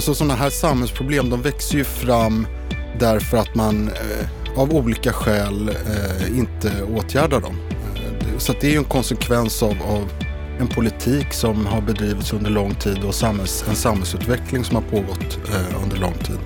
Alltså sådana här samhällsproblem de växer ju fram därför att man eh, av olika skäl eh, inte åtgärdar dem. Eh, så det är ju en konsekvens av, av, en politik som har bedrivits under lång tid och samhälls, en samhällsutveckling som har pågått eh, under lång tid.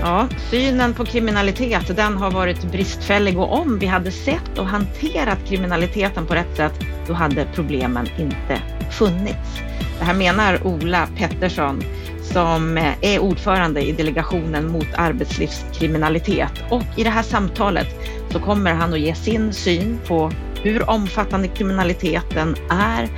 Ja, synen på kriminalitet den har varit bristfällig och om vi hade sett och hanterat kriminaliteten på rätt sätt, då hade problemen inte funnits. Det här menar Ola Pettersson som eh, är ordförande i delegationen mot arbetslivskriminalitet och i det här samtalet så kommer han att ge sin syn på hur omfattande kriminaliteten är,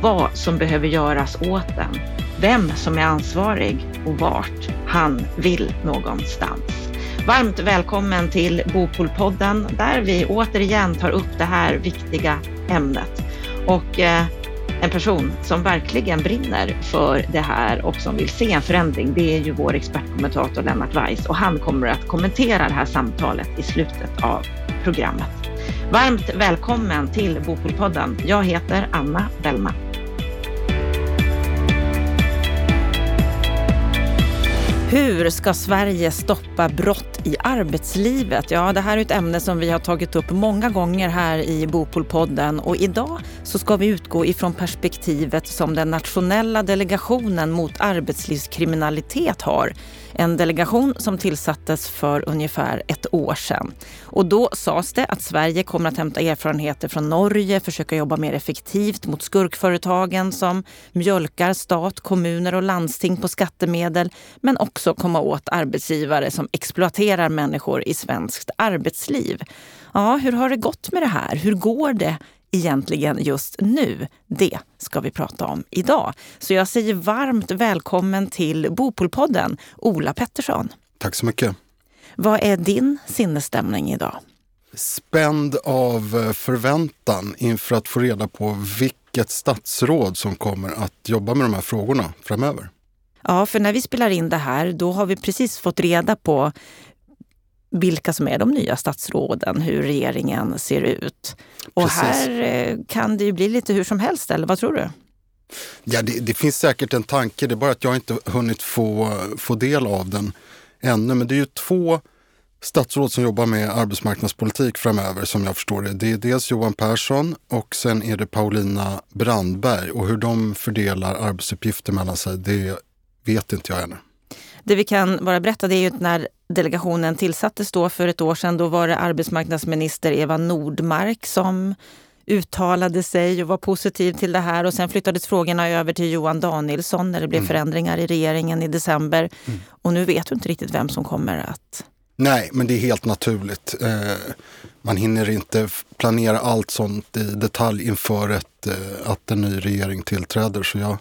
vad som behöver göras åt den, vem som är ansvarig och vart han vill någonstans. Varmt välkommen till Bopolpodden där vi återigen tar upp det här viktiga ämnet. Och eh, en person som verkligen brinner för det här och som vill se en förändring, det är ju vår expertkommentator Lennart Weiss och han kommer att kommentera det här samtalet i slutet av programmet. Varmt välkommen till Bopolpodden. Jag heter Anna Bellman. Hur ska Sverige stoppa brott i arbetslivet? Ja, det här är ett ämne som vi har tagit upp många gånger här i Bopolpodden och idag så ska vi utgå ifrån perspektivet som den nationella delegationen mot arbetslivskriminalitet har en delegation som tillsattes för ungefär ett år sedan. Och då sades det att Sverige kommer att hämta erfarenheter från Norge, försöka jobba mer effektivt mot skurkföretagen som mjölkar stat, kommuner och landsting på skattemedel, men också komma åt arbetsgivare som exploaterar människor i svenskt arbetsliv. Ja, hur har det gått med det här? Hur går det egentligen just nu? Det ska vi prata om idag. Så jag säger varmt välkommen till Bopolpodden, Ola Pettersson. Tack så mycket. Vad är din sinnesstämning idag? Spänd av förväntan inför att få reda på vilket statsråd som kommer att jobba med de här frågorna framöver. Ja, för när vi spelar in det här, då har vi precis fått reda på vilka som är de nya statsråden, hur regeringen ser ut. Och Precis. här eh, kan det ju bli lite hur som helst, eller vad tror du? Ja, det, det, finns säkert en tanke, det är bara att jag inte hunnit få, få del av den ännu. Men det är ju två statsråd som jobbar med arbetsmarknadspolitik framöver som jag förstår det. Det är dels Johan Persson och sen är det Paulina Brandberg och hur de fördelar arbetsuppgifter mellan sig, det vet inte jag ännu. Det vi kan bara berätta det är ju när delegationen tillsattes då för ett år sedan, då var det arbetsmarknadsminister Eva Nordmark som uttalade sig och var positiv till det här och sen flyttades frågorna över till Johan Danielsson när det blev mm. förändringar i regeringen i december. Mm. Och nu vet du inte riktigt vem som kommer att... Nej, men det är helt naturligt. Eh, man hinner inte planera allt sånt i detalj inför ett, eh, att en ny regering tillträder. Så jag,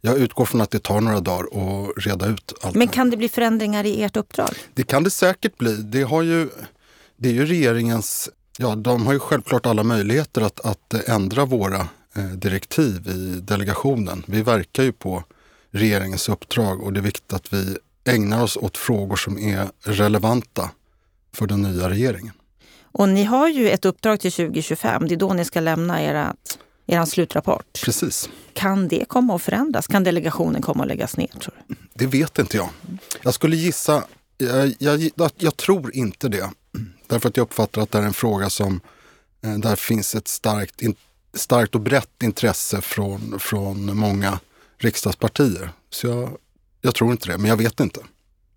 jag utgår från att det tar några dagar att reda ut allt. Men kan det bli förändringar i ert uppdrag? Det kan det säkert bli. Det, har ju, det är ju regeringens... Ja, de har ju självklart alla möjligheter att, att ändra våra eh, direktiv i delegationen. Vi verkar ju på regeringens uppdrag och det är viktigt att vi ägnar oss åt frågor som är relevanta för den nya regeringen. Och ni har ju ett uppdrag till 2025. Det är då ni ska lämna ert er slutrapport. Precis. Kan det komma att förändras? Kan delegationen komma att läggas ner? Tror du? Det vet inte jag. Jag skulle gissa, jag, jag, jag tror inte det. Därför att jag uppfattar att det är en fråga som eh, där finns ett starkt, starkt och brett intresse från, från många riksdagspartier. Så jag, jag tror inte det, men jag vet inte.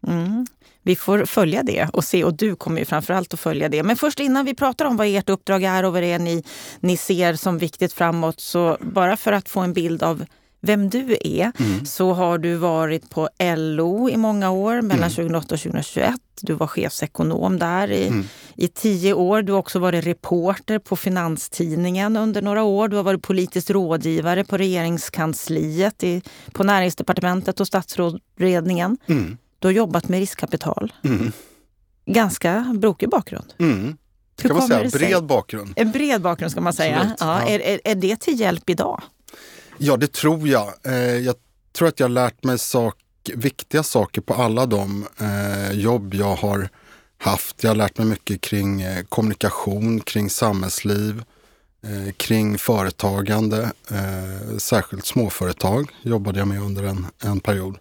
Mm vi får följa det och se. Och du kommer ju framförallt att följa det. Men först innan vi pratar om vad ert uppdrag är och vad det är ni, ni ser som viktigt framåt. Så bara för att få en bild av vem du är mm. så har du varit på LO i många år, mellan mm. 2008 och 2021. Du var chefsekonom där i, mm. i tio år. Du har också varit reporter på Finanstidningen under några år. Du har varit politisk rådgivare på regeringskansliet, i, på näringsdepartementet och statsrådsberedningen. Du har jobbat med riskkapital. Mm. Ganska brokig bakgrund. Mm. Ska man säga bred bakgrund? En bred bakgrund ska man säga. Ja, ja. Är, är, är, det till hjälp idag? Ja, det tror jag. Eh, jag tror att jag har lärt mig sak, viktiga saker på alla de eh, jobb jag har haft. Jag har lärt mig mycket kring eh, kommunikation, kring samhällsliv. kring företagande, särskilt småföretag jobbade jag med under en, en period.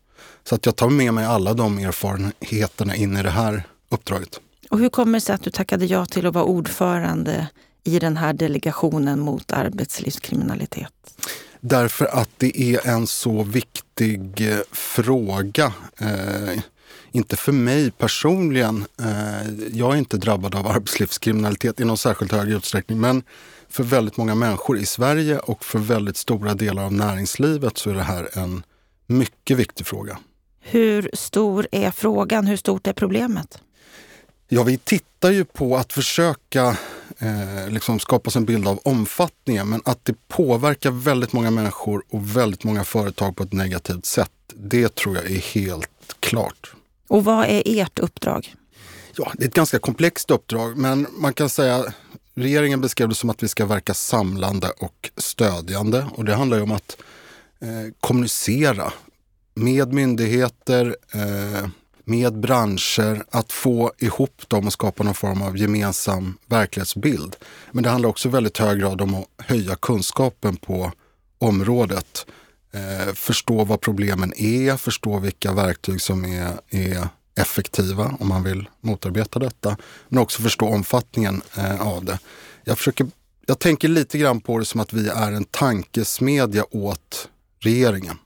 Så att jag tar med mig alla de erfarenheterna in i det här uppdraget. Och hur kommer det sig att du tackade ja till att vara ordförande i den här delegationen mot arbetslivskriminalitet? Därför att det är en så viktig eh, fråga. Eh, inte för mig personligen. Eh, jag är inte drabbad av arbetslivskriminalitet i någon särskilt hög utsträckning. Men för väldigt många människor i Sverige och för väldigt stora delar av näringslivet så är det här en mycket viktig fråga. Hur stor är frågan? Hur stort är problemet? Ja, vi tittar ju på att försöka eh, liksom skapa en bild av omfattningen, men att det påverkar väldigt många människor och väldigt många företag på ett negativt sätt, det tror jag är helt klart. Och vad är ert uppdrag? Ja, det är ett ganska komplext uppdrag, men man kan säga regeringen beskrev det som att vi ska verka samlande och stödjande och det handlar ju om att eh, kommunicera med myndigheter, eh, med branscher, att få ihop dem och skapa någon form av gemensam verklighetsbild. Men det handlar också i väldigt hög grad om att höja kunskapen på området. Eh, förstå vad problemen är, förstå vilka verktyg som är, är effektiva om man vill motarbeta detta. Men också förstå omfattningen eh, av det. Jag, försöker, jag tänker lite grann på det som att vi är en tankesmedja åt regeringen.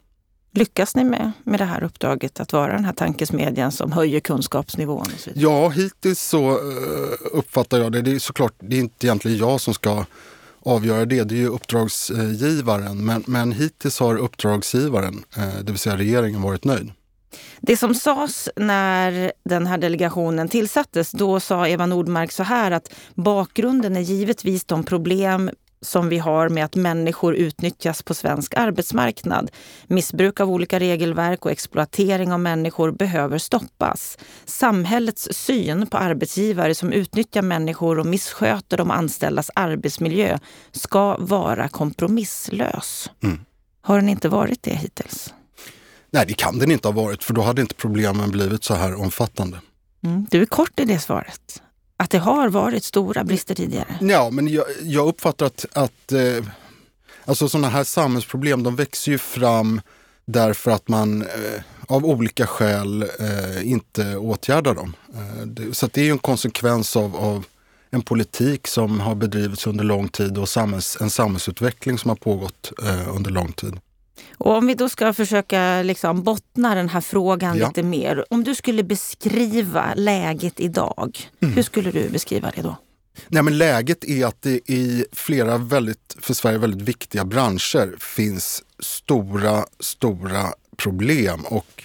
Lyckas ni med, med det här uppdraget att vara den här tankesmedjan som höjer kunskapsnivån? Och så Ja, hittills så uh, uppfattar jag det. Det är såklart, det är inte egentligen jag som ska avgöra det. Det är ju uppdragsgivaren. Men, men hittills har uppdragsgivaren, uh, det vill säga regeringen, varit nöjd. Det som sades när den här delegationen tillsattes, då sa Eva Nordmark så här att bakgrunden är givetvis de problem som vi har med att människor utnyttjas på svensk arbetsmarknad. Missbruk av olika regelverk och exploatering av människor behöver stoppas. Samhällets syn på arbetsgivare som utnyttjar människor och missköter de anställdas arbetsmiljö ska vara kompromisslös. Mm. Har den inte varit det hittills? Nej, det kan den inte ha varit för då hade inte problemen blivit så här omfattande. Mm. Du är kort i det svaret att det har varit stora brister tidigare? Ja, men jag, jag uppfattar att, att eh, alltså sådana här samhällsproblem de växer ju fram därför att man eh, av olika skäl eh, inte åtgärdar dem. Eh, det, så det är ju en konsekvens av, av, en politik som har bedrivits under lång tid och samhälls, en samhällsutveckling som har pågått eh, under lång tid. Och om vi då ska försöka liksom bottna den här frågan ja. lite mer. Om du skulle beskriva läget idag, mm. hur skulle du beskriva det då? Nej, men läget är att det i flera väldigt, för Sverige väldigt viktiga branscher finns stora, stora problem. Och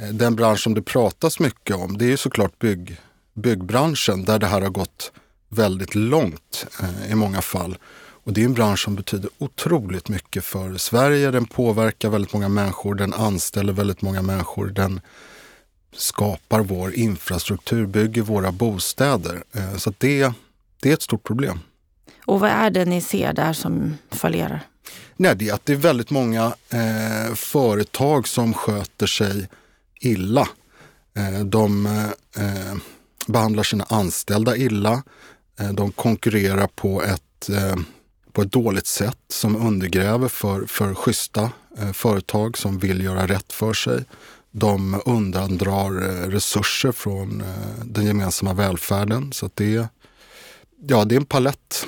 eh, den bransch som det pratas mycket om det är såklart bygg, byggbranschen där det här har gått väldigt långt eh, i många fall. Och det är en bransch som betyder otroligt mycket för Sverige. Den påverkar väldigt många människor, den anställer väldigt många människor. Den skapar vår infrastruktur, bygger våra bostäder. Eh, så det, det är ett stort problem. Och vad är det ni ser där som fallerar? Nej, det är att det är väldigt många eh, företag som sköter sig illa. Eh, de eh, behandlar sina anställda illa. Eh, de konkurrerar på ett eh, på ett dåligt sätt som undergräver för, för schyssta eh, företag som vill göra rätt för sig. De undandrar eh, resurser från eh, den gemensamma välfärden. Så det, ja, det är en palett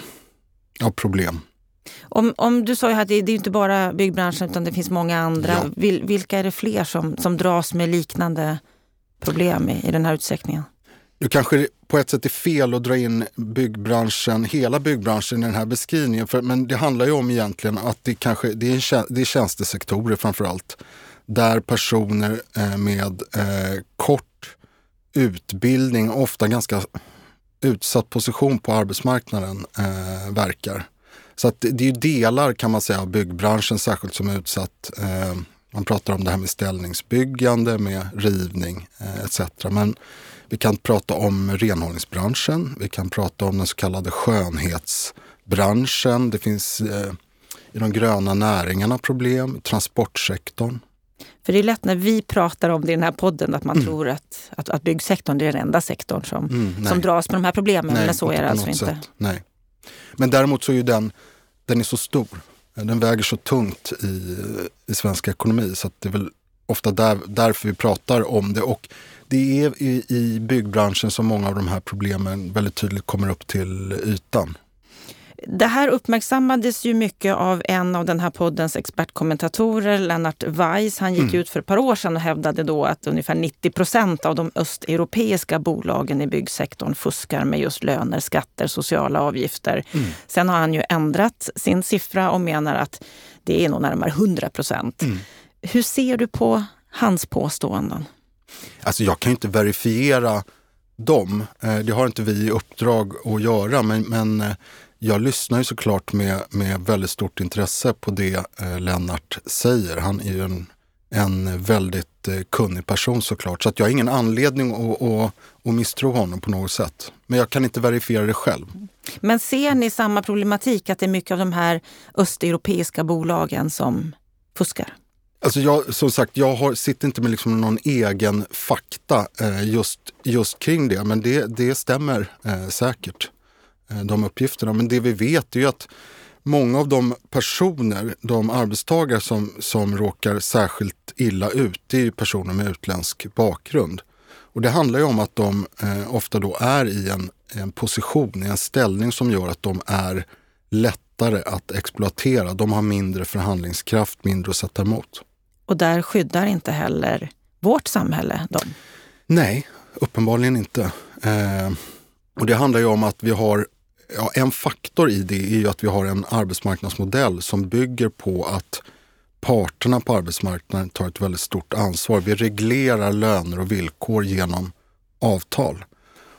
av problem. Om, om du sa ju att det, det är inte bara byggbranschen utan det finns många andra. Ja. Vil, vilka är det fler som, som dras med liknande problem i, i den här utsträckningen? Nu kanske det på ett sätt är fel att dra in byggbranschen, hela byggbranschen i den här beskrivningen. För, men det handlar ju om egentligen att det, kanske, det, är, det är tjänstesektorer framför allt. Där personer eh, med eh, kort utbildning, ofta ganska utsatt position på arbetsmarknaden eh, verkar. Så att det, det är delar kan man säga av byggbranschen särskilt som är utsatt. Eh, man pratar om det här med ställningsbyggande, med rivning eh, etc. Men vi kan prata om renhållningsbranschen. Vi kan prata om den så kallade skönhetsbranschen. Det finns eh, i de gröna näringarna problem, transportsektorn. För det är lätt när vi pratar om det i den här podden att man mm. tror att, att, att byggsektorn är den enda sektorn som, mm, som dras med de här problemen. Nej, men så är det alltså inte. Nej. Men däremot så är ju den, den är så stor. Den väger så tungt i, i svensk ekonomi så att det är väl ofta där, därför vi pratar om det. Och det är i, i byggbranschen som många av de här problemen väldigt tydligt kommer upp till ytan. Det här uppmärksammades ju mycket av en av den här poddens expertkommentatorer, Lennart Weiss. Han gick mm. ut för ett par år sedan och hävdade då att ungefär 90 procent av de östeuropeiska bolagen i byggsektorn fuskar med just löner, skatter, sociala avgifter. Mm. Sen har han ju ändrat sin siffra och menar att det är nog närmare 100 procent. Mm. Hur ser du på hans påståenden? Alltså jag kan ju inte verifiera dem. Eh, det har inte vi i uppdrag att göra, men, men eh, jag lyssnar ju såklart med, med väldigt stort intresse på det eh, Lennart säger. Han är ju en, en väldigt eh, kunnig person såklart. Så att jag har ingen anledning att, att, att misstro honom på något sätt. Men jag kan inte verifiera det själv. Men ser ni samma problematik att det är mycket av de här östeuropeiska bolagen som fuskar? Alltså jag, som sagt, jag har, sitter inte med liksom någon egen fakta eh, just, just kring det, men det, det stämmer eh, säkert. Eh, de uppgifterna. Men det vi vet är ju att många av de personer, de arbetstagare som, som råkar särskilt illa ut, det är ju personer med utländsk bakgrund. Och det handlar ju om att de eh, ofta då är i en, en position, i en ställning som gör att de är lättare att exploatera. De har mindre förhandlingskraft, mindre att sätta emot. Och där skyddar inte heller vårt samhälle dem? Nej, uppenbarligen inte. Eh, och det handlar ju om att vi har ja, en faktor i det är ju att vi har en arbetsmarknadsmodell som bygger på att parterna på arbetsmarknaden tar ett väldigt stort ansvar. Vi reglerar löner och villkor genom avtal.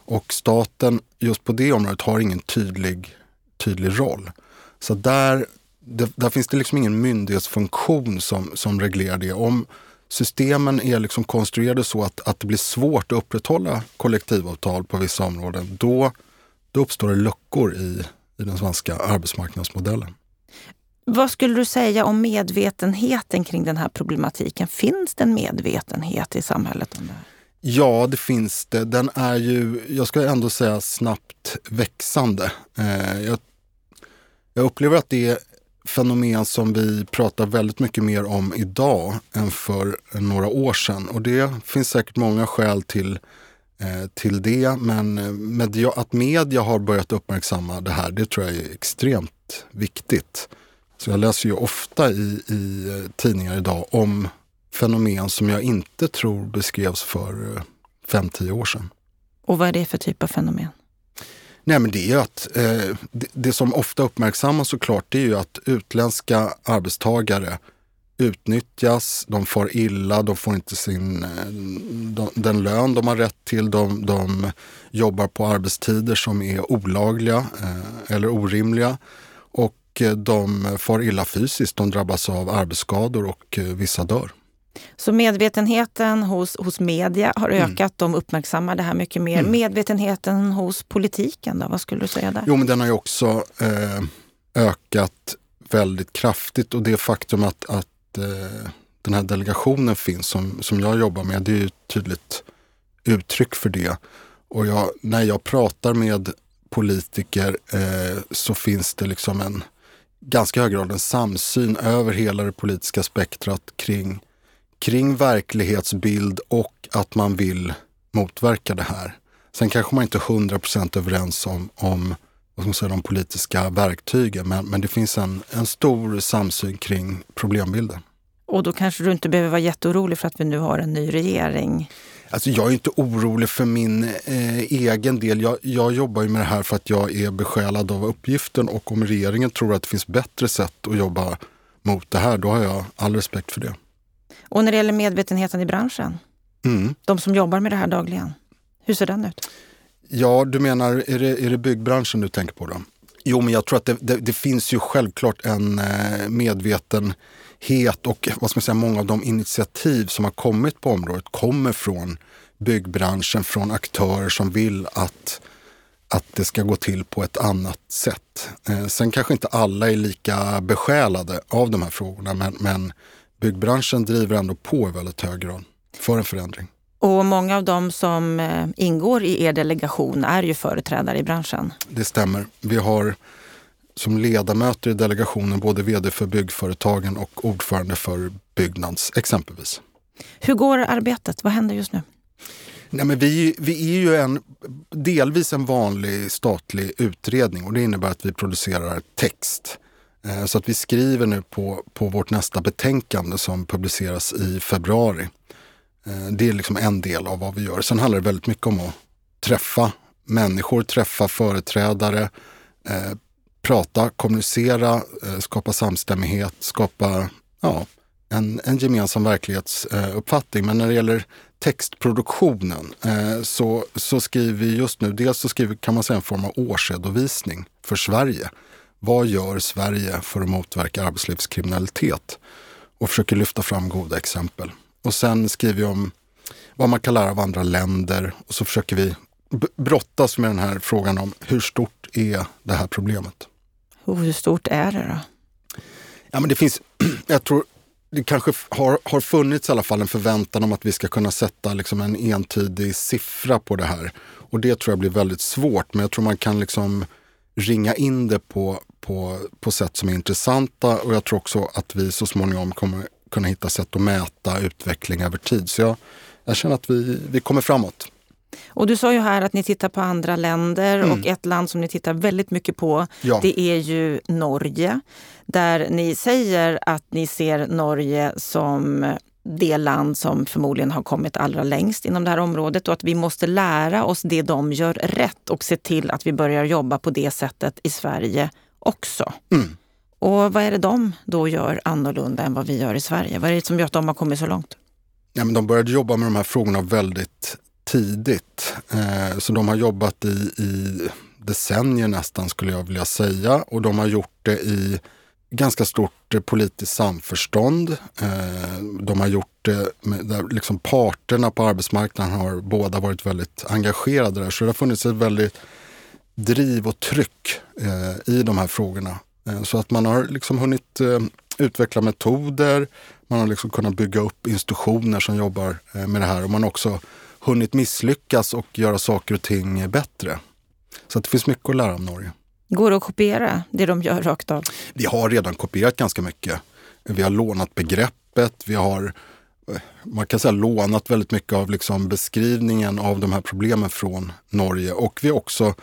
Och staten just på det området har ingen tydlig, tydlig roll. Så där, det, där finns det liksom ingen myndighetsfunktion som, som reglerar det. Om systemen är liksom konstruerade så att, att det blir svårt att upprätthålla kollektivavtal på vissa områden, då då uppstår det luckor i, i den svenska arbetsmarknadsmodellen. Vad skulle du säga om medvetenheten kring den här problematiken? Finns det en medvetenhet i samhället om det här? Ja, det finns det. Den är ju, jag ska ändå säga snabbt växande. Eh, jag, jag upplever att det är fenomen som vi pratar väldigt mycket mer om idag än för några år sedan. Och det finns säkert många skäl till till det. Men eh, media, att media har börjat uppmärksamma det här, det tror jag är extremt viktigt. Så jag läser ju ofta i, i eh, tidningar idag om fenomen som jag inte tror beskrevs för 5-10 år sedan. Och vad är det för typ av fenomen? Nej men det är att eh, det, det, som ofta uppmärksammas såklart det är ju att utländska arbetstagare utnyttjas, de far illa, de får inte sin, eh, de, den lön de har rätt till, de, de jobbar på arbetstider som är olagliga eh, eller orimliga och eh, de far illa fysiskt, de drabbas av arbetsskador och eh, vissa dör. Så medvetenheten hos, hos media har mm. ökat, mm. de uppmärksammar det här mycket mer. Mm. Medvetenheten hos politiken då, vad skulle du säga där? Jo men den har ju också eh, ökat väldigt kraftigt och det faktum att, att eh, den här delegationen finns som, som jag jobbar med, det är ju ett tydligt uttryck för det. Och jag, när jag pratar med politiker eh, så finns det liksom en ganska hög grad en samsyn över hela det politiska spektrat kring, kring verklighetsbild och att man vill motverka det här. Sen kanske man inte är 100% överens om, om ska man säga, de politiska verktygen men, men det finns en, en stor samsyn kring problembilden. Och då kanske du inte behöver vara jätteorolig för att vi nu har en ny regering? Alltså jag är inte orolig för min eh, egen del. Jag, jag, jobbar ju med det här för att jag är besjälad av uppgiften och om regeringen tror att det finns bättre sätt att jobba mot det här, då har jag all respekt för det. Och när det gäller medvetenheten i branschen? Mm. De som jobbar med det här dagligen, hur ser den ut? Ja, du menar, är det, är det byggbranschen du tänker på då? Jo, men jag tror att det, det, det finns ju självklart en eh, medvetenhet och vad ska man säga, många av de initiativ som har kommit på området kommer från byggbranschen, från aktörer som vill att, att det ska gå till på ett annat sätt. Eh, sen kanske inte alla är lika besjälade av de här frågorna men, men byggbranschen driver ändå på i väldigt hög grad för en förändring. Och många av dem som eh, ingår i er delegation är ju företrädare i branschen. Det stämmer. Vi har som ledamöter i delegationen både vd för byggföretagen och ordförande för Byggnads exempelvis. Hur går arbetet? Vad händer just nu? Nej, men vi, vi är ju en, delvis en vanlig statlig utredning och det innebär att vi producerar text. Eh, så att vi skriver nu på, på vårt nästa betänkande som publiceras i februari. Eh, det är liksom en del av vad vi gör. Sen handlar det väldigt mycket om att träffa människor, träffa företrädare, eh, prata, kommunicera, eh, skapa samstämmighet, skapa ja, en, en gemensam verklighetsuppfattning. Men när det gäller textproduktionen eh, så, så skriver vi just nu, dels så skriver kan man säga en form av årsredovisning för Sverige. Vad gör Sverige för att motverka arbetslivskriminalitet? Och försöker lyfta fram goda exempel. Och sen skriver vi om vad man kan lära av andra länder och så försöker vi brottas med den här frågan om hur stort är det här problemet? Och hur stort är det då? Ja, men det finns, jag tror det kanske har, har funnits i alla fall en förväntan om att vi ska kunna sätta liksom en entydig siffra på det här. Och det tror jag blir väldigt svårt, men jag tror man kan liksom ringa in det på, på, på sätt som är intressanta och jag tror också att vi så småningom kommer kunna hitta sätt att mäta utveckling över tid. Så jag, jag känner att vi, vi kommer framåt. Och du sa ju här att ni tittar på andra länder mm. och ett land som ni tittar väldigt mycket på ja. det är ju Norge. Där ni säger att ni ser Norge som det land som förmodligen har kommit allra längst inom det här området och att vi måste lära oss det de gör rätt och se till att vi börjar jobba på det sättet i Sverige också. Mm. Och vad är det de då gör annorlunda än vad vi gör i Sverige? Vad är det som gör att de har kommit så långt? Ja, men de började jobba med de här frågorna väldigt tidigt. Eh, så de har jobbat i, i decennier nästan skulle jag vilja säga och de har gjort det i ganska stort eh, politiskt samförstånd. Eh, de har gjort det med, där liksom parterna på arbetsmarknaden har båda varit väldigt engagerade där. Så det har funnits ett väldigt driv och tryck eh, i de här frågorna. Så att man har liksom hunnit utveckla metoder, man har liksom kunnat bygga upp institutioner som jobbar med det här och man har också hunnit misslyckas och göra saker och ting bättre. Så att det finns mycket att lära om Norge. Går det att kopiera det de gör rakt av? Vi har redan kopierat ganska mycket. Vi har lånat begreppet, vi har eh, man kan säga lånat väldigt mycket av liksom beskrivningen av de här problemen från Norge och vi har också eh,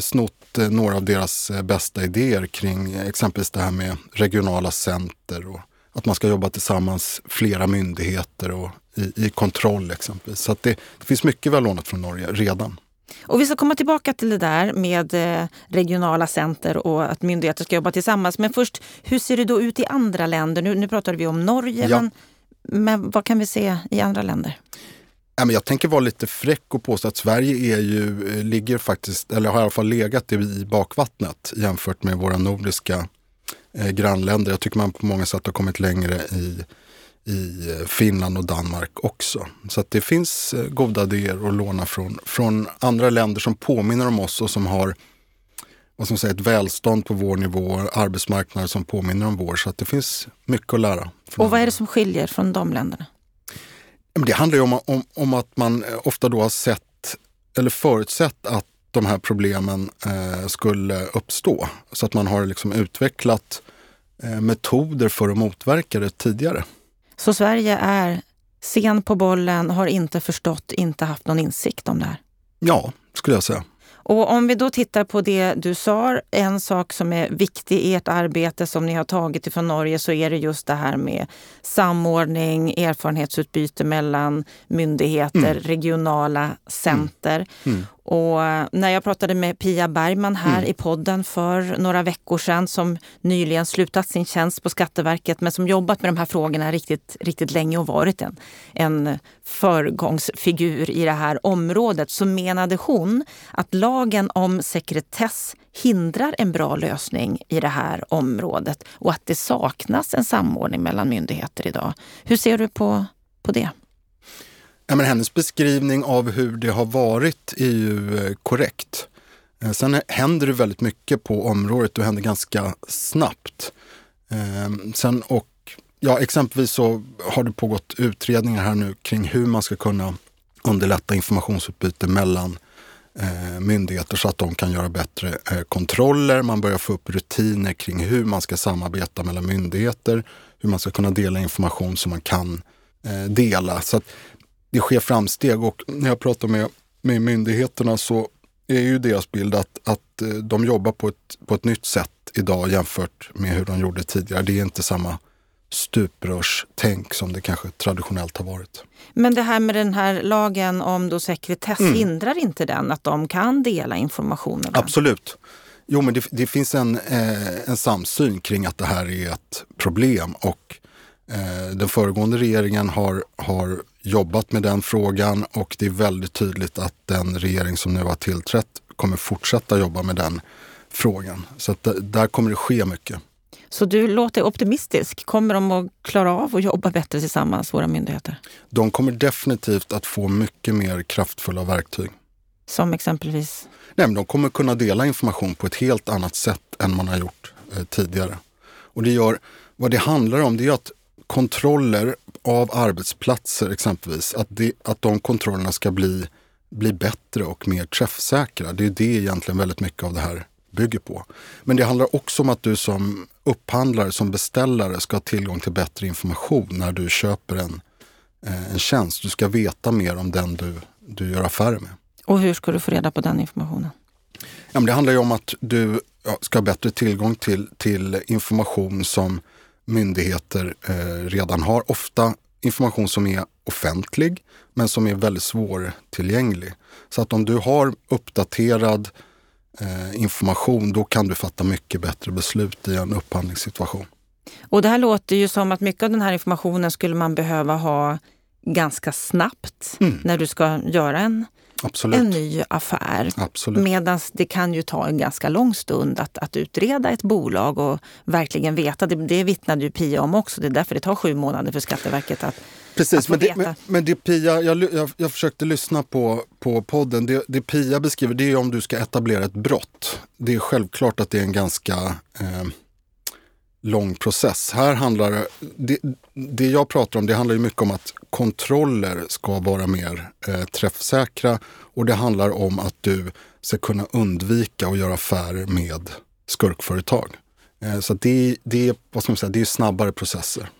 snott eh, några av deras eh, bästa idéer kring exempelvis det här med regionala center och att man ska jobba tillsammans flera myndigheter och i, i kontroll exempelvis. Så det, det finns mycket vi har lånat från Norge redan. Och vi ska komma tillbaka till det där med eh, regionala center och att myndigheter ska jobba tillsammans. Men först, hur ser det då ut i andra länder? Nu, nu pratar vi om Norge, ja. men, men vad kan vi se i andra länder? Jag tänker vara lite fräck och påstå att Sverige är ju, eh, ligger faktiskt, eller har i alla fall legat i bakvattnet jämfört med våra nordiska eh, grannländer. Jag tycker man på många sätt har kommit längre i i eh, Finland och Danmark också. Så att det finns eh, goda idéer att låna från, från andra länder som påminner om oss och som har vad man säga, ett välstånd på vår nivå, arbetsmarknader som påminner om vår. Så att det finns mycket att lära. Och vad är det som skiljer från de länderna? Det handlar ju om, om, om att man eh, ofta då har sett eller förutsett att de här problemen eh, skulle uppstå. Så att man har liksom utvecklat eh, metoder för att motverka det tidigare. Så Sverige är sen på bollen, har inte förstått, inte haft någon insikt om det här? Ja, skulle jag säga. Och om vi då tittar på det du sa, en sak som är viktig i ert arbete som ni har tagit ifrån Norge så är det just det här med samordning, erfarenhetsutbyte mellan myndigheter, mm. regionala center. Mm. Och när jag pratade med Pia Bergman här mm. i podden för några veckor sedan som nyligen slutat sin tjänst på Skatteverket men som jobbat med de här frågorna riktigt, riktigt länge och varit en, en föregångsfigur i det här området så menade hon att lagen om sekretess hindrar en bra lösning i det här området och att det saknas en samordning mellan myndigheter idag. Hur ser du på, på det? Ja, men hennes beskrivning av hur det har varit är ju eh, korrekt. Eh, sen händer det väldigt mycket på området och händer ganska snabbt. Ehm, sen och ja, exempelvis så har det pågått utredningar här nu kring hur man ska kunna underlätta informationsutbyte mellan eh, myndigheter så att de kan göra bättre kontroller. Man börjar få upp rutiner kring hur man ska samarbeta mellan myndigheter, hur man ska kunna dela information som man kan dela. Så att det sker framsteg och när jag pratar med, med myndigheterna så är ju deras bild att, att eh, de jobbar på ett, på ett nytt sätt idag jämfört med hur de gjorde tidigare. Det är inte samma stuprörstänk som det kanske traditionellt har varit. Men det här med den här lagen om då sekretess, mm. hindrar inte den att de kan dela information? Absolut. Jo, men det, det finns en, eh, en samsyn kring att det här är ett problem och den föregående regeringen har, har jobbat med den frågan och det är väldigt tydligt att den regering som nu har tillträtt kommer fortsätta jobba med den frågan. Så att där kommer det ske mycket. Så du låter optimistisk. Kommer de att klara av att jobba bättre tillsammans, våra myndigheter? De kommer definitivt att få mycket mer kraftfulla verktyg. Som exempelvis? Nej, men de kommer kunna dela information på ett helt annat sätt än man har gjort eh, tidigare. Och det gör, vad det handlar om det är att kontroller av arbetsplatser exempelvis, att, det, att de kontrollerna ska bli, bli bättre och mer träffsäkra. Det är det egentligen väldigt mycket av det här bygger på. Men det handlar också om att du som upphandlare, som beställare ska ha tillgång till bättre information när du köper en, eh, en tjänst. Du ska veta mer om den du, du gör affärer med. Och hur ska du få reda på den informationen? Ja, men det handlar ju om att du ska ha bättre tillgång till, till information som myndigheter eh, redan har. Ofta information som är offentlig men som är väldigt svårtillgänglig. Så att om du har uppdaterad eh, information, då kan du fatta mycket bättre beslut i en upphandlingssituation. Och det här låter ju som att mycket av den här informationen skulle man behöva ha ganska snabbt mm. när du ska göra en, en ny affär. Medan det kan ju ta en ganska lång stund att, att utreda ett bolag och verkligen veta. Det, det vittnade ju Pia om också. Det är därför det tar sju månader för Skatteverket att Precis, men det, men, men det, Pia, jag, jag, jag, försökte lyssna på, på podden. Det, det Pia beskriver det är om du ska etablera ett brott. Det är självklart att det är en ganska eh, lång process. Här handlar det, det jag pratar om det handlar mycket om att kontroller ska vara mer eh, träffsäkra och det handlar om att du ska kunna undvika att göra affärer med skurkföretag. Eh, så det, det, vad ska man säga, det är snabbare processer.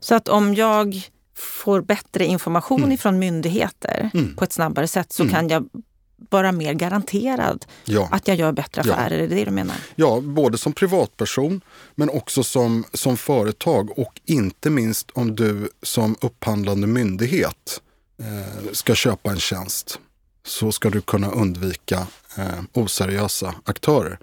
Så att om jag får bättre information mm. ifrån myndigheter mm. på ett snabbare sätt så mm. kan jag vara mer garanterad ja. att jag gör bättre affärer. Ja. Är det det du menar? Ja, både som privatperson men också som, som företag och inte minst om du som upphandlande myndighet eh, ska köpa en tjänst så ska du kunna undvika eh, oseriösa aktörer.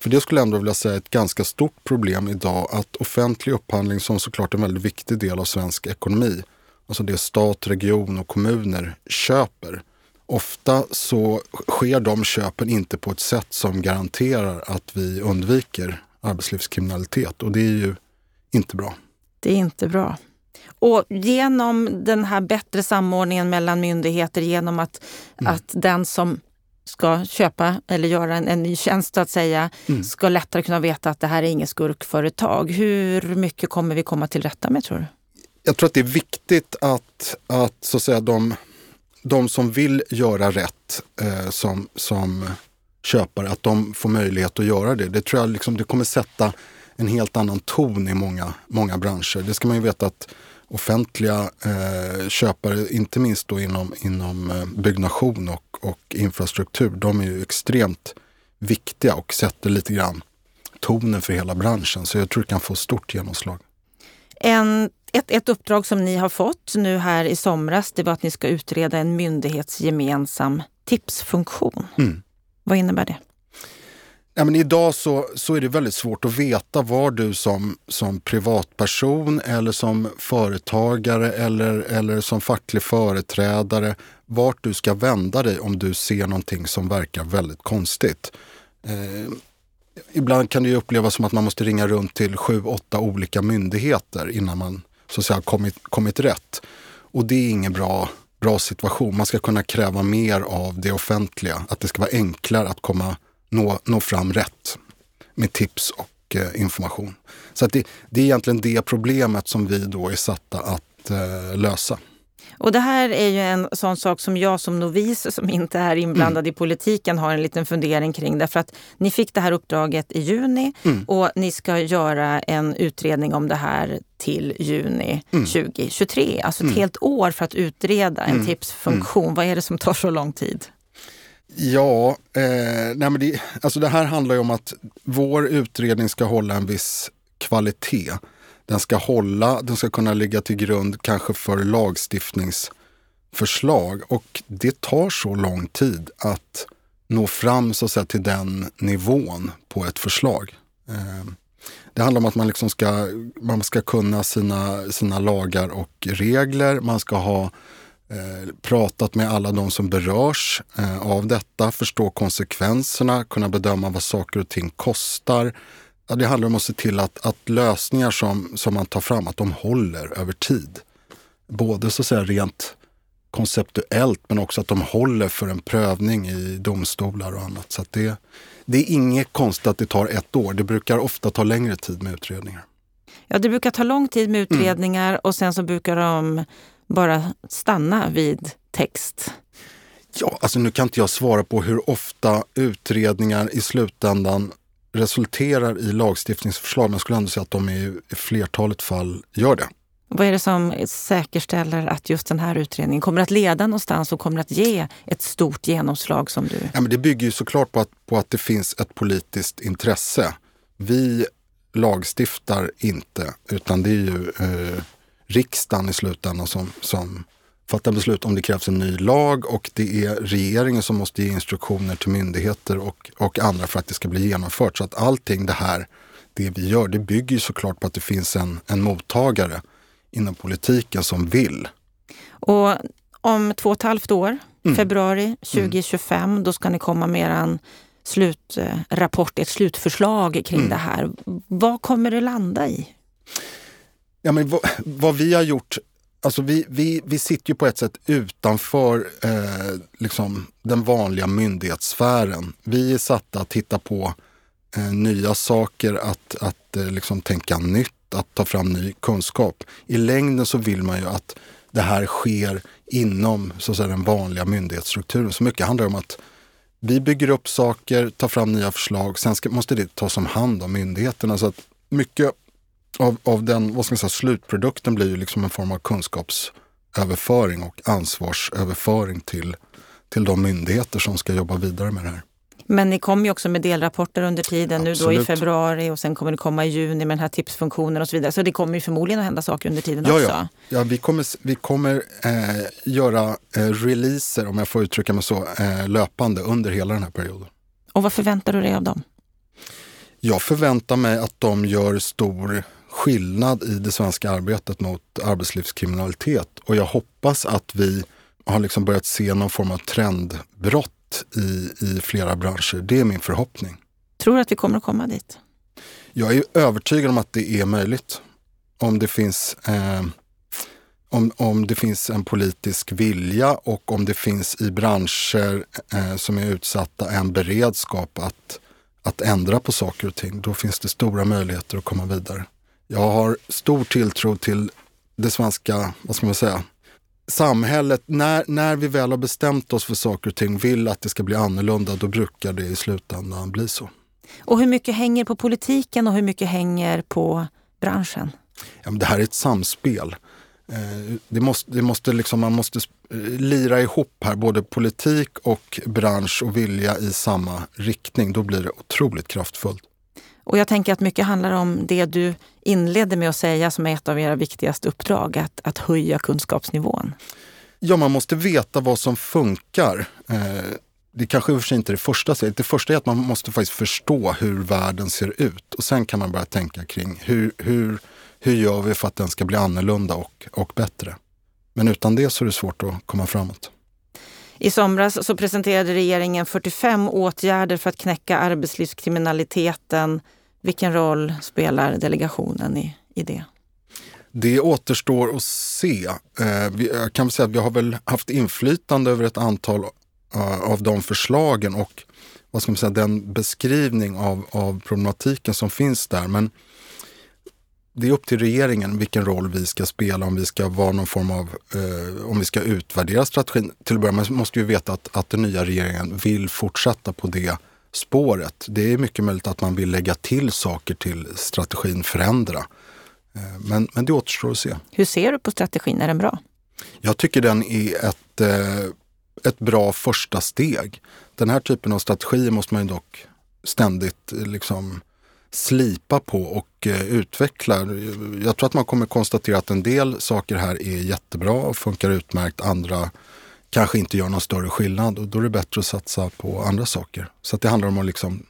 För det skulle jag ändå vilja säga är ett ganska stort problem idag att offentlig upphandling som såklart är en väldigt viktig del av svensk ekonomi, alltså det stat, region och kommuner köper. Ofta så sker de köpen inte på ett sätt som garanterar att vi undviker arbetslivskriminalitet och det är ju inte bra. Det är inte bra. Och genom den här bättre samordningen mellan myndigheter, genom att, mm. att den som ska köpa eller göra en, en ny tjänst så att säga, mm. ska lättare kunna veta att det här är inget skurkföretag. Hur mycket kommer vi komma till rätta med tror du? Jag tror att det är viktigt att, att, så att säga, de, de som vill göra rätt eh, som, som köpare, att de får möjlighet att göra det. Det tror jag liksom, det kommer sätta en helt annan ton i många, många branscher. Det ska man ju veta att offentliga eh, köpare, inte minst då inom, inom eh, byggnation och, och infrastruktur, de är ju extremt viktiga och sätter lite grann tonen för hela branschen. Så jag tror det kan få stort genomslag. En, ett, ett uppdrag som ni har fått nu här i somras, det var att ni ska utreda en myndighetsgemensam tipsfunktion. Mm. Vad innebär det? Ja, men idag så, så är det väldigt svårt att veta var du som, som privatperson eller som företagare eller, eller som facklig företrädare, vart du ska vända dig om du ser någonting som verkar väldigt konstigt. Eh, ibland kan det upplevas som att man måste ringa runt till sju, åtta olika myndigheter innan man så att säga kommit, kommit rätt. Och det är ingen bra, bra situation. Man ska kunna kräva mer av det offentliga. Att det ska vara enklare att komma nå, nå fram rätt med tips och eh, information. Så att det, det är egentligen det problemet som vi då är satta att eh, lösa. Och det här är ju en sån sak som jag som novis som inte är inblandad mm. i politiken har en liten fundering kring. Därför att ni fick det här uppdraget i juni mm. och ni ska göra en utredning om det här till juni mm. 2023. Alltså ett mm. helt år för att utreda en mm. tipsfunktion. Mm. Vad är det som tar så lång tid? Ja, eh, nej men det, alltså det här handlar ju om att vår utredning ska hålla en viss kvalitet. Den ska hålla, den ska kunna ligga till grund kanske för lagstiftningsförslag och det tar så lång tid att nå fram så att säga, till den nivån på ett förslag. Eh, det handlar om att man, liksom ska, man ska kunna sina, sina lagar och regler. Man ska ha eh, pratat med alla de som berörs eh, av detta, förstå konsekvenserna, kunna bedöma vad saker och ting kostar, Ja, det handlar om att se till att, att lösningar som, som man tar fram, att de håller över tid. Både så att säga rent konceptuellt men också att de håller för en prövning i domstolar och annat. Så det, det är inget konstigt att det tar ett år. Det brukar ofta ta längre tid med utredningar. Ja, det brukar ta lång tid med utredningar mm. och sen så brukar de bara stanna vid text. Ja, alltså nu kan inte jag svara på hur ofta utredningar i slutändan resulterar i lagstiftningsförslag, men jag skulle ändå säga att de i flertalet fall gör det. Vad är det som säkerställer att just den här utredningen kommer att leda någonstans och kommer att ge ett stort genomslag som du... Ja, men det bygger ju såklart på att, på att det finns ett politiskt intresse. Vi lagstiftar inte, utan det är ju eh, riksdagen i slutändan som, som fatta beslut om det krävs en ny lag och det är regeringen som måste ge instruktioner till myndigheter och, och andra för att det ska bli genomfört. Så att allting det här, det vi gör, det bygger ju såklart på att det finns en, en mottagare inom politiken som vill. Och om två och ett halvt år, mm. februari 2025, mm. då ska ni komma med en slutrapport, ett slutförslag kring mm. det här. Vad kommer det landa i? Ja, men vad, vad vi har gjort Alltså vi, vi, vi sitter ju på ett sätt utanför eh, liksom den vanliga myndighetssfären. Vi är satta att titta på eh, nya saker, att, att eh, liksom tänka nytt, att ta fram ny kunskap. I längden så vill man ju att det här sker inom så att säga, den vanliga myndighetsstrukturen. Så mycket handlar om att vi bygger upp saker, tar fram nya förslag, sen ska, måste det tas om hand av myndigheterna. Så att mycket av, av den vad ska man säga, slutprodukten blir ju liksom en form av kunskapsöverföring och ansvarsöverföring till, till de myndigheter som ska jobba vidare med det här. Men ni kommer ju också med delrapporter under tiden, Absolut. nu då i februari och sen kommer det komma i juni med den här tipsfunktionen och så vidare. Så det kommer ju förmodligen att hända saker under tiden ja, också. Ja, ja vi kommer, vi kommer eh, göra eh, releaser, om jag får uttrycka mig så, eh, löpande under hela den här perioden. Och vad förväntar du dig av dem? Jag förväntar mig att de gör stor skillnad i det svenska arbetet mot arbetslivskriminalitet. Och jag hoppas att vi har liksom börjat se någon form av trendbrott i, i flera branscher. Det är min förhoppning. Tror du att vi kommer att komma dit? Jag är övertygad om att det är möjligt. Om det finns, eh, om, om det finns en politisk vilja och om det finns i branscher eh, som är utsatta en beredskap att, att ändra på saker och ting. Då finns det stora möjligheter att komma vidare. Jag har stor tilltro till det svenska, vad ska man säga, samhället. När, när vi väl har bestämt oss för saker och ting, vill att det ska bli annorlunda, då brukar det i slutändan bli så. Och hur mycket hänger på politiken och hur mycket hänger på branschen? Ja, men det här är ett samspel. Eh, det måste, det måste liksom, man måste eh, lira ihop här, både politik och bransch och vilja i samma riktning. Då blir det otroligt kraftfullt. Och jag tänker att mycket handlar om det du inledde med att säga som är ett av era viktigaste uppdrag, att, att höja kunskapsnivån. Ja, man måste veta vad som funkar. Eh, det kanske i och för sig inte är det första steget. Det första är att man måste faktiskt förstå hur världen ser ut och sen kan man börja tänka kring hur, hur, hur gör vi för att den ska bli annorlunda och, och bättre. Men utan det så är det svårt att komma framåt. I somras så presenterade regeringen 45 åtgärder för att knäcka arbetslivskriminaliteten. Vilken roll spelar delegationen i, i det? Det återstår att se. Eh, vi, jag kan säga att vi har väl haft inflytande över ett antal eh, av de förslagen och vad ska man säga, den beskrivning av, av problematiken som finns där. Men det är upp till regeringen vilken roll vi ska spela, om vi ska vara någon form av, eh, om vi ska utvärdera strategin. Till att börja med måste vi veta att, att den nya regeringen vill fortsätta på det spåret. Det är mycket möjligt att man vill lägga till saker till strategin, förändra. Eh, men, men det återstår att se. Hur ser du på strategin? Är den bra? Jag tycker den är ett, eh, ett bra första steg. Den här typen av strategier måste man ju dock ständigt eh, liksom slipa på och utveckla. Jag tror att man kommer konstatera att en del saker här är jättebra och funkar utmärkt. Andra kanske inte gör någon större skillnad och då är det bättre att satsa på andra saker. Så det handlar om att liksom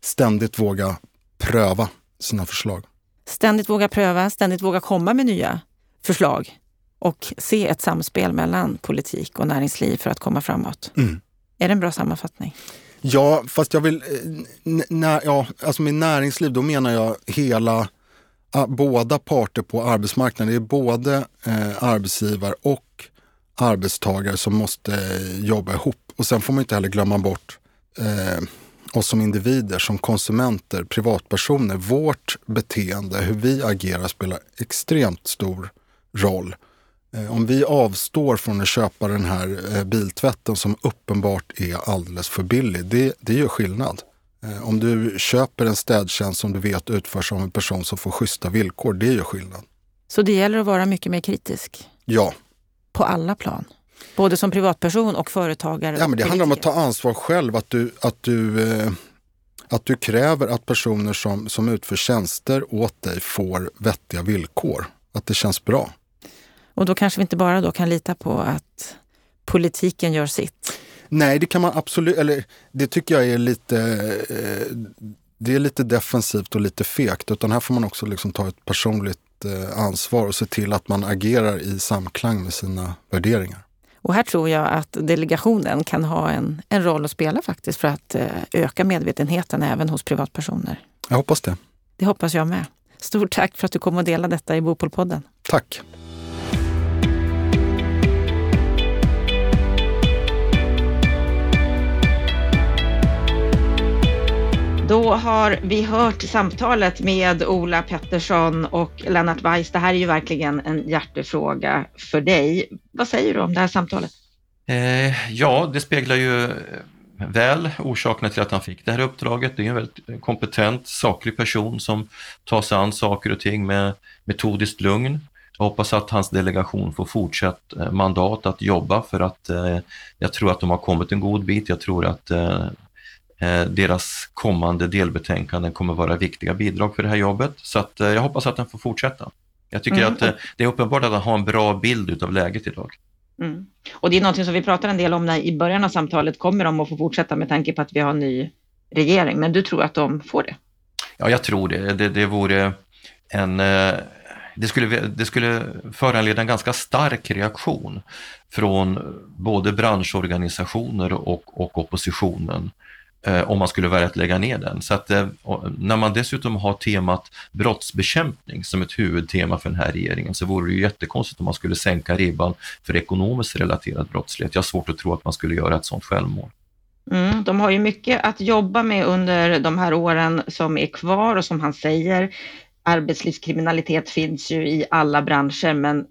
ständigt våga pröva sina förslag. Ständigt våga pröva, ständigt våga komma med nya förslag och se ett samspel mellan politik och näringsliv för att komma framåt. Mm. Är det en bra sammanfattning? Ja, fast jag vill... Eh, när, ja, alltså med näringsliv, då menar jag hela... Ah, båda parter på arbetsmarknaden. Det är både eh, arbetsgivare och arbetstagare som måste eh, jobba ihop. Och sen får man inte heller glömma bort eh, oss som individer, som konsumenter, privatpersoner. Vårt beteende, hur vi agerar spelar extremt stor roll. Eh, om vi avstår från att köpa den här eh, biltvätten som uppenbart är alldeles för billig, det, det gör skillnad. Eh, om du köper en städtjänst som du vet utförs av en person som får schyssta villkor, det gör skillnad. Så det gäller att vara mycket mer kritisk? Ja, på alla plan? Både som privatperson och företagare? Ja, men det handlar om att ta ansvar själv. Att du, att du, att du kräver att personer som, som utför tjänster åt dig får vettiga villkor. Att det känns bra. Och då kanske vi inte bara då kan lita på att politiken gör sitt? Nej, det kan man absolut, eller det tycker jag är lite, eh, det är lite defensivt och lite fegt. Utan här får man också liksom ta ett personligt Eh, ansvar och se till att man agerar i samklang med sina värderingar. Och här tror jag att delegationen kan ha en, en roll att spela faktiskt för att eh, öka medvetenheten även hos privatpersoner. Jag hoppas det. Det hoppas jag med. Stort tack för att du kom och delade detta i Bopolpodden. Tack. Då har vi hört samtalet med Ola Pettersson och Lennart Weiss. Det här är ju verkligen en hjärtefråga för dig. Vad säger du om det här samtalet? Eh, ja, det speglar ju eh, väl orsakerna till att han fick det här uppdraget. Det är en väldigt eh, kompetent, saklig person som tar sig an saker och ting med metodiskt lugn. Jag hoppas att hans delegation får fortsatt eh, mandat att jobba för att eh, jag tror att de har kommit en god bit. Jag tror att Eh, deras kommande delbetänkanden kommer vara viktiga bidrag för det här jobbet. Så att eh, jag hoppas att den får fortsätta. Jag tycker mm. att eh, det är uppenbart att han har en bra bild av läget idag. Mm. Och det är något som vi pratar en del om när, i början av samtalet. Kommer de att få fortsätta med tanke på att vi har en ny regering? Men du tror att de får det? Ja, jag tror det. Det, det vore en... Det skulle, det skulle föranleda en ganska stark reaktion från både branschorganisationer och, och oppositionen eh, Eh, om man skulle välja att lägga ner den. Så att eh, när man dessutom har temat brottsbekämpning som ett huvudtema för den här regeringen så vore det ju jättekonstigt om man skulle sänka ribban för ekonomiskt relaterad brottslighet. Jag har svårt att tro att man skulle göra ett sådant självmål. Mm, de har ju mycket att jobba med under de här åren som är kvar och som han säger, arbetslivskriminalitet finns ju i alla branscher, men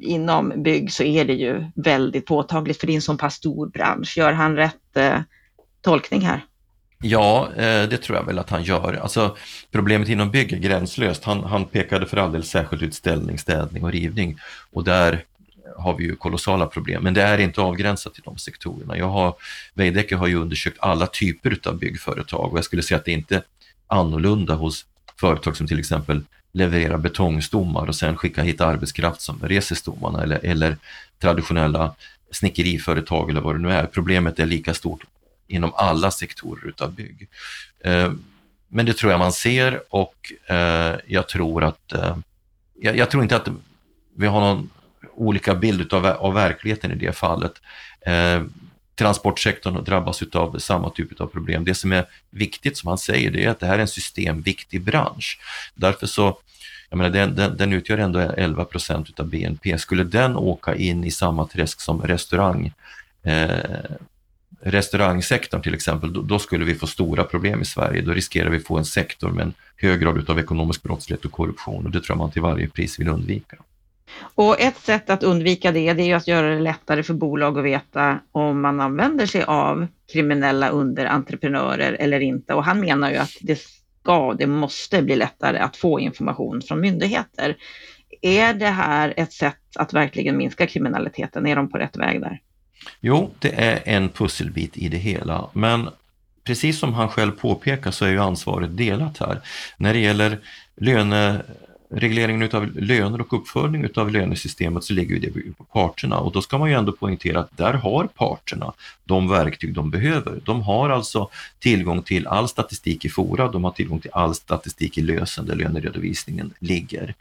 inom bygg så är det ju väldigt påtagligt för det är en så pass stor bransch. Gör han rätt eh, tolkning här? Ja, eh, det tror jag väl att han gör. Alltså, problemet inom bygg är gränslöst. Han, han pekade för all del särskilt ut ställning, städning och rivning och där har vi ju kolossala problem, men det är inte avgränsat till de sektorerna. Jag har, Veidekke har ju undersökt alla typer av byggföretag och jag skulle säga att det inte är annorlunda hos företag som till exempel levererar betongstommar och sen skickar hit arbetskraft som reser stommarna eller, eller traditionella snickeriföretag eller vad det nu är. Problemet är lika stort inom alla sektorer utav bygg. Eh, men det tror jag man ser och eh, jag tror att, eh, jag, tror inte att vi har någon olika bild utav, av verkligheten i det fallet. Transportsektorn drabbas utav samma typ av problem. Det som är viktigt, som han säger, det är att det här är en systemviktig bransch. Därför så jag menar, den, den, den utgör ändå 11 procent utav BNP. Skulle den åka in i samma träsk som restaurang restaurangsektorn till exempel, då, då, skulle vi få stora problem i Sverige. Då riskerar vi få en sektor med en hög grad av ekonomisk brottslighet och korruption och det tror jag man till varje pris vill undvika. Och ett sätt att undvika det, det är att göra det lättare för bolag att veta om man använder sig av kriminella underentreprenörer eller inte. Och han menar ju att det ska, det måste bli lättare att få information från myndigheter. Är det här ett sätt att verkligen minska kriminaliteten? Är de på rätt väg där? Jo, det är en pusselbit i det hela, men precis som han själv påpekar så är ju ansvaret delat här. När det gäller löne regleringen av löner och uppföljning av lönesystemet så ligger det på parterna och då ska man ju ändå poängtera att där har parterna de verktyg de behöver. De har alltså tillgång till all statistik i Fora, de har tillgång till all statistik i lösen där löneredovisningen ligger.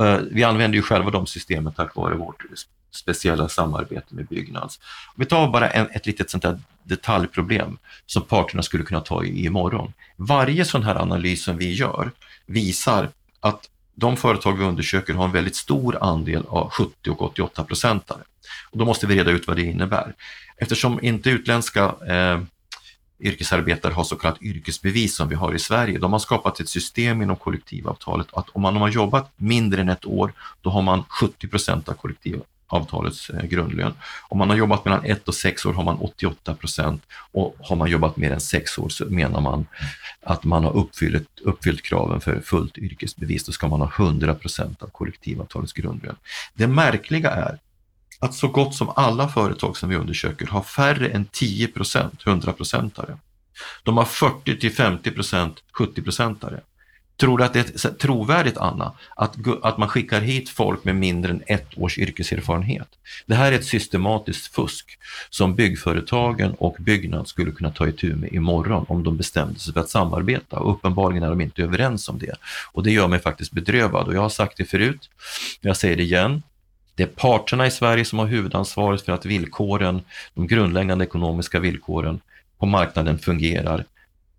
Eh, vi använder ju själva de systemen tack vare vårt speciella samarbete med Byggnads. Vi tar bara en, ett litet sånt där detaljproblem som parterna skulle kunna ta i imorgon. Varje sån här analys som vi gör visar att de företag vi undersöker har en väldigt stor andel av 70 och 88 procentare. Och då måste vi reda ut vad det innebär. Eftersom inte utländska eh, yrkesarbetare har så kallat yrkesbevis som vi har i Sverige. De har skapat ett system inom kollektivavtalet att om man har jobbat mindre än ett år, då har man 70 procent av kollektiv, avtalets eh, grundlön. Om man har jobbat mellan ett och sex år har man 88 procent och har man jobbat mer än sex år så menar man att man har uppfyllt, uppfyllt kraven för fullt yrkesbevis. Då ska man ha 100 procent av kollektivavtalets grundlön. Det märkliga är att så gott som alla företag som vi undersöker har färre än 10 procent 100-procentare. De har 40 till 50 procent 70-procentare. Tror du att det är trovärdigt, Anna, att, att man skickar hit folk med mindre än ett års yrkeserfarenhet? Det här är ett systematiskt fusk som byggföretagen och Byggnad skulle kunna ta itu med imorgon om de bestämde sig för att samarbeta. Och uppenbarligen är de inte överens om det. Och det gör mig faktiskt bedrövad. Och jag har sagt det förut, jag säger det igen, det är parterna i Sverige som har huvudansvaret för att villkoren, de grundläggande ekonomiska villkoren på marknaden fungerar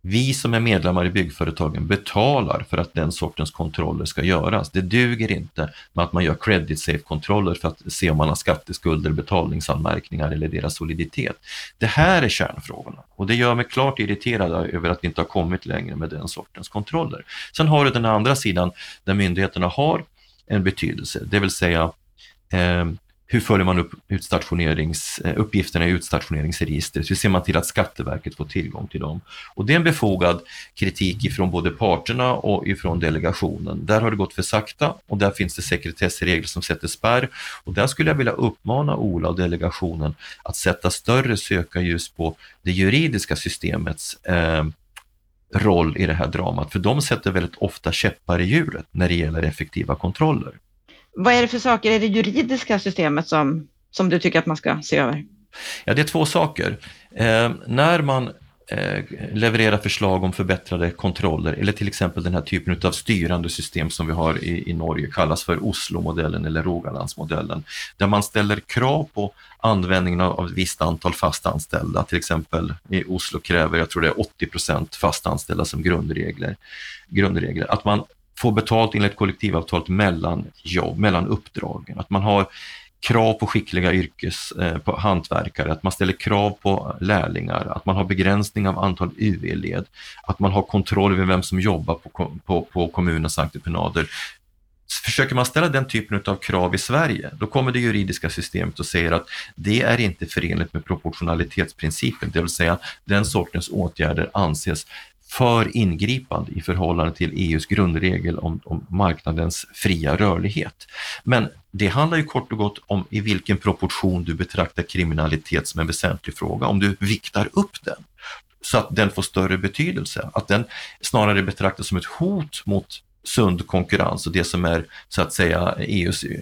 vi som är medlemmar i byggföretagen betalar för att den sortens kontroller ska göras. Det duger inte med att man gör credit safe-kontroller för att se om man har skatteskulder, betalningsanmärkningar eller deras soliditet. Det här är kärnfrågorna och det gör mig klart irriterad över att vi inte har kommit längre med den sortens kontroller. Sen har du den andra sidan där myndigheterna har en betydelse, det vill säga eh, hur följer man upp utstationerings, eh, uppgifterna i utstationeringsregistret? Hur ser man till att Skatteverket får tillgång till dem? Och det är en befogad kritik ifrån både parterna och ifrån delegationen. Där har det gått för sakta och där finns det sekretessregler som sätter spärr. Och där skulle jag vilja uppmana Ola och delegationen att sätta större sökarljus på det juridiska systemets eh, roll i det här dramat, för de sätter väldigt ofta käppar i hjulet när det gäller effektiva kontroller. Vad är det för saker i det juridiska systemet som, som du tycker att man ska se över? Ja, det är två saker. Eh, när man eh, levererar förslag om förbättrade kontroller eller till exempel den här typen av styrande system som vi har i, i Norge kallas för Oslo-modellen eller Rogalandsmodellen, där man ställer krav på användningen av, av ett visst antal fast anställda, Till exempel i Oslo kräver, jag tror det är 80 procent fastanställda som grundregler. grundregler. Att man få betalt enligt kollektivavtalet mellan jobb, mellan uppdragen. Att man har krav på skickliga yrkes, eh, på hantverkare, att man ställer krav på lärlingar, att man har begränsning av antal UV-led, att man har kontroll över vem som jobbar på, på, på kommunens entreprenader. Försöker man ställa den typen av krav i Sverige, då kommer det juridiska systemet och säger att det är inte förenligt med proportionalitetsprincipen, det vill säga den sortens åtgärder anses för ingripande i förhållande till EUs grundregel om, om, marknadens fria rörlighet. Men det handlar ju kort och gott om i vilken proportion du betraktar kriminalitet som en väsentlig fråga, om du viktar upp den så att den får större betydelse, att den snarare betraktas som ett hot mot sund konkurrens och det som är så att säga EUs eh,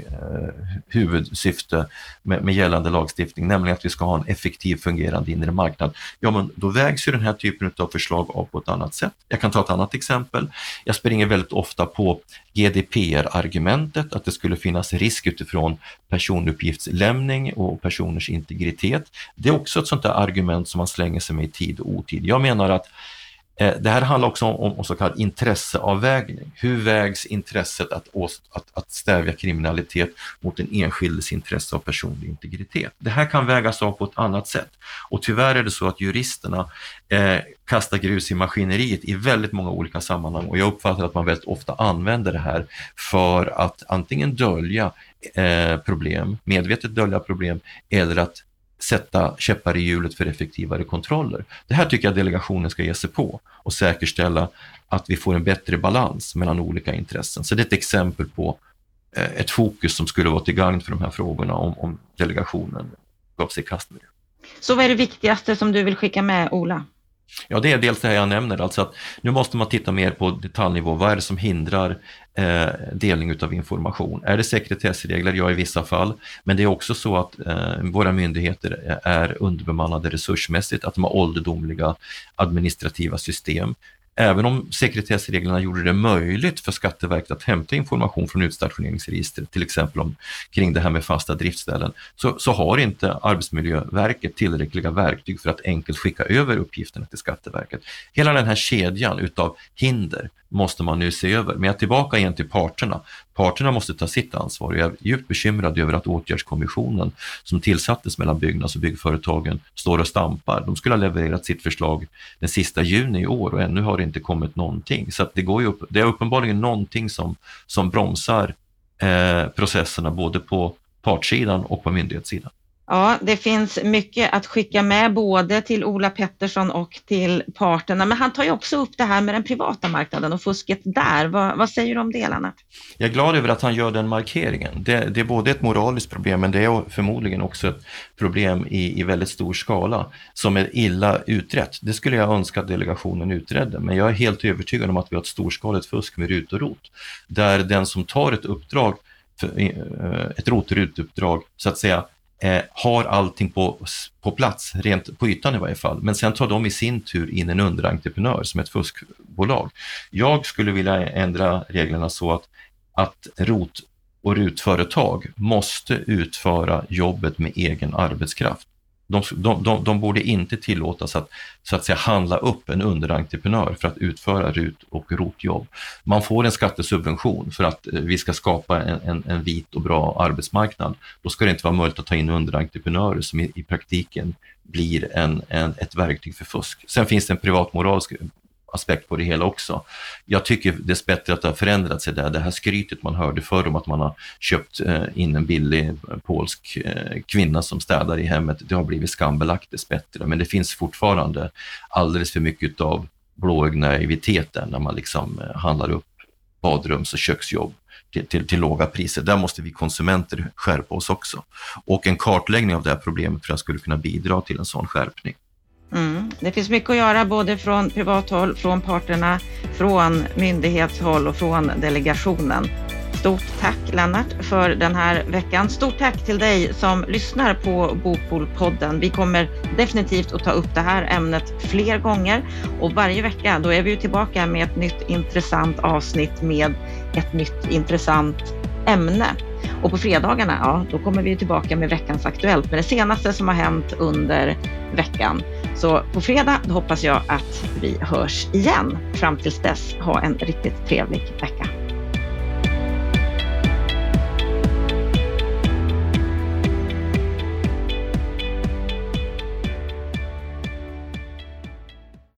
huvudsyfte med, med, gällande lagstiftning, nämligen att vi ska ha en effektiv fungerande inre marknad. Ja, men då vägs ju den här typen av förslag av på ett annat sätt. Jag kan ta ett annat exempel. Jag springer väldigt ofta på GDPR-argumentet, att det skulle finnas risk utifrån personuppgiftslämning och personers integritet. Det är också ett sånt där argument som man slänger sig med i tid och otid. Jag menar att Eh, det här handlar också om, om så kallad intresseavvägning. Hur vägs intresset att, att, att stävja kriminalitet mot den enskildes intresse av personlig integritet? Det här kan vägas av på ett annat sätt. Och tyvärr är det så att juristerna eh, kastar grus i maskineriet i väldigt många olika sammanhang och jag uppfattar att man väldigt ofta använder det här för att antingen dölja eh, problem, medvetet dölja problem eller att sätta käppar i hjulet för effektivare kontroller. Det här tycker jag delegationen ska ge sig på och säkerställa att vi får en bättre balans mellan olika intressen. Så det är ett exempel på eh, ett fokus som skulle vara till gagn för de här frågorna om, om delegationen gav sig i kast med det. Så vad är det viktigaste som du vill skicka med Ola? Ja, det är dels det här jag nämner, alltså att nu måste man titta mer på detaljnivå. Vad är det som hindrar eh, delning av information? Är det sekretessregler? Ja, i vissa fall. Men det är också så att eh, våra myndigheter är underbemannade resursmässigt, att de har ålderdomliga administrativa system. Även om sekretessreglerna gjorde det möjligt för Skatteverket att hämta information från utstationeringsregistret, till exempel om, kring det här med fasta driftställen, så, så har inte Arbetsmiljöverket tillräckliga verktyg för att enkelt skicka över uppgifterna till Skatteverket. Hela den här kedjan utav hinder måste man nu se över. Men jag är tillbaka igen till parterna. Parterna måste ta sitt ansvar. Jag är djupt bekymrad över att åtgärdskommissionen som tillsattes mellan byggnads och byggföretagen står och stampar. De skulle ha levererat sitt förslag den sista juni i år och ännu har det inte kommit någonting. Så det, går upp, det är uppenbarligen någonting som, som bromsar eh, processerna både på partssidan och på myndighetssidan. Ja, det finns mycket att skicka med både till Ola Pettersson och till parterna, men han tar ju också upp det här med den privata marknaden och fusket där. Vad, vad säger du om det, Lennart? Jag är glad över att han gör den markeringen. Det, det, är både ett moraliskt problem, men det är förmodligen också ett problem i, i väldigt stor skala som är illa utrett. Det skulle jag önska att delegationen utredde, men jag är helt övertygad om att vi har ett storskaligt fusk med RUT och ROT, där den som tar ett uppdrag eh, ett rot uppdrag så att säga eh, har allting på, på plats, rent på ytan i varje fall. Men sen tar de i sin tur in en underentreprenör som ett fuskbolag. Jag skulle vilja ändra reglerna så att, att ROT och RUT-företag måste utföra jobbet med egen arbetskraft. De, de, de, de, borde inte tillåtas att, så att säga, handla upp en underentreprenör för att utföra RUT och ROT-jobb. Man får en skattesubvention för att eh, vi ska skapa en, en, en, vit och bra arbetsmarknad. Då ska det inte vara möjligt att ta in underentreprenörer som i, i praktiken blir en, en, ett verktyg för fusk. Sen finns det en privatmoralisk aspekt på det hela också. Jag tycker dessbättre att det har förändrat sig där. Det här skrytet man hörde förr om att man har köpt eh, in en billig eh, polsk eh, kvinna som städar i hemmet, det har blivit skambelagt dessbättre. Men det finns fortfarande alldeles för mycket av blåögd naivitet där när man liksom handlar upp badrums och köksjobb till, till, till, låga priser. Där måste vi konsumenter skärpa oss också. Och en kartläggning av det här problemet tror jag skulle kunna bidra till en sån skärpning. Mm. Det finns mycket att göra både från privat håll, från parterna, från myndighetshåll och från delegationen. Stort tack Lennart för den här veckan. Stort tack till dig som lyssnar på Bopolpodden. Vi kommer definitivt att ta upp det här ämnet fler gånger och varje vecka då är vi tillbaka med ett nytt intressant avsnitt med ett nytt intressant ämne. Och på fredagarna, ja, då kommer vi tillbaka med veckans Aktuellt med det senaste som har hänt under veckan. Så på fredag hoppas jag att vi hörs igen. Fram tills dess, ha en riktigt trevlig vecka.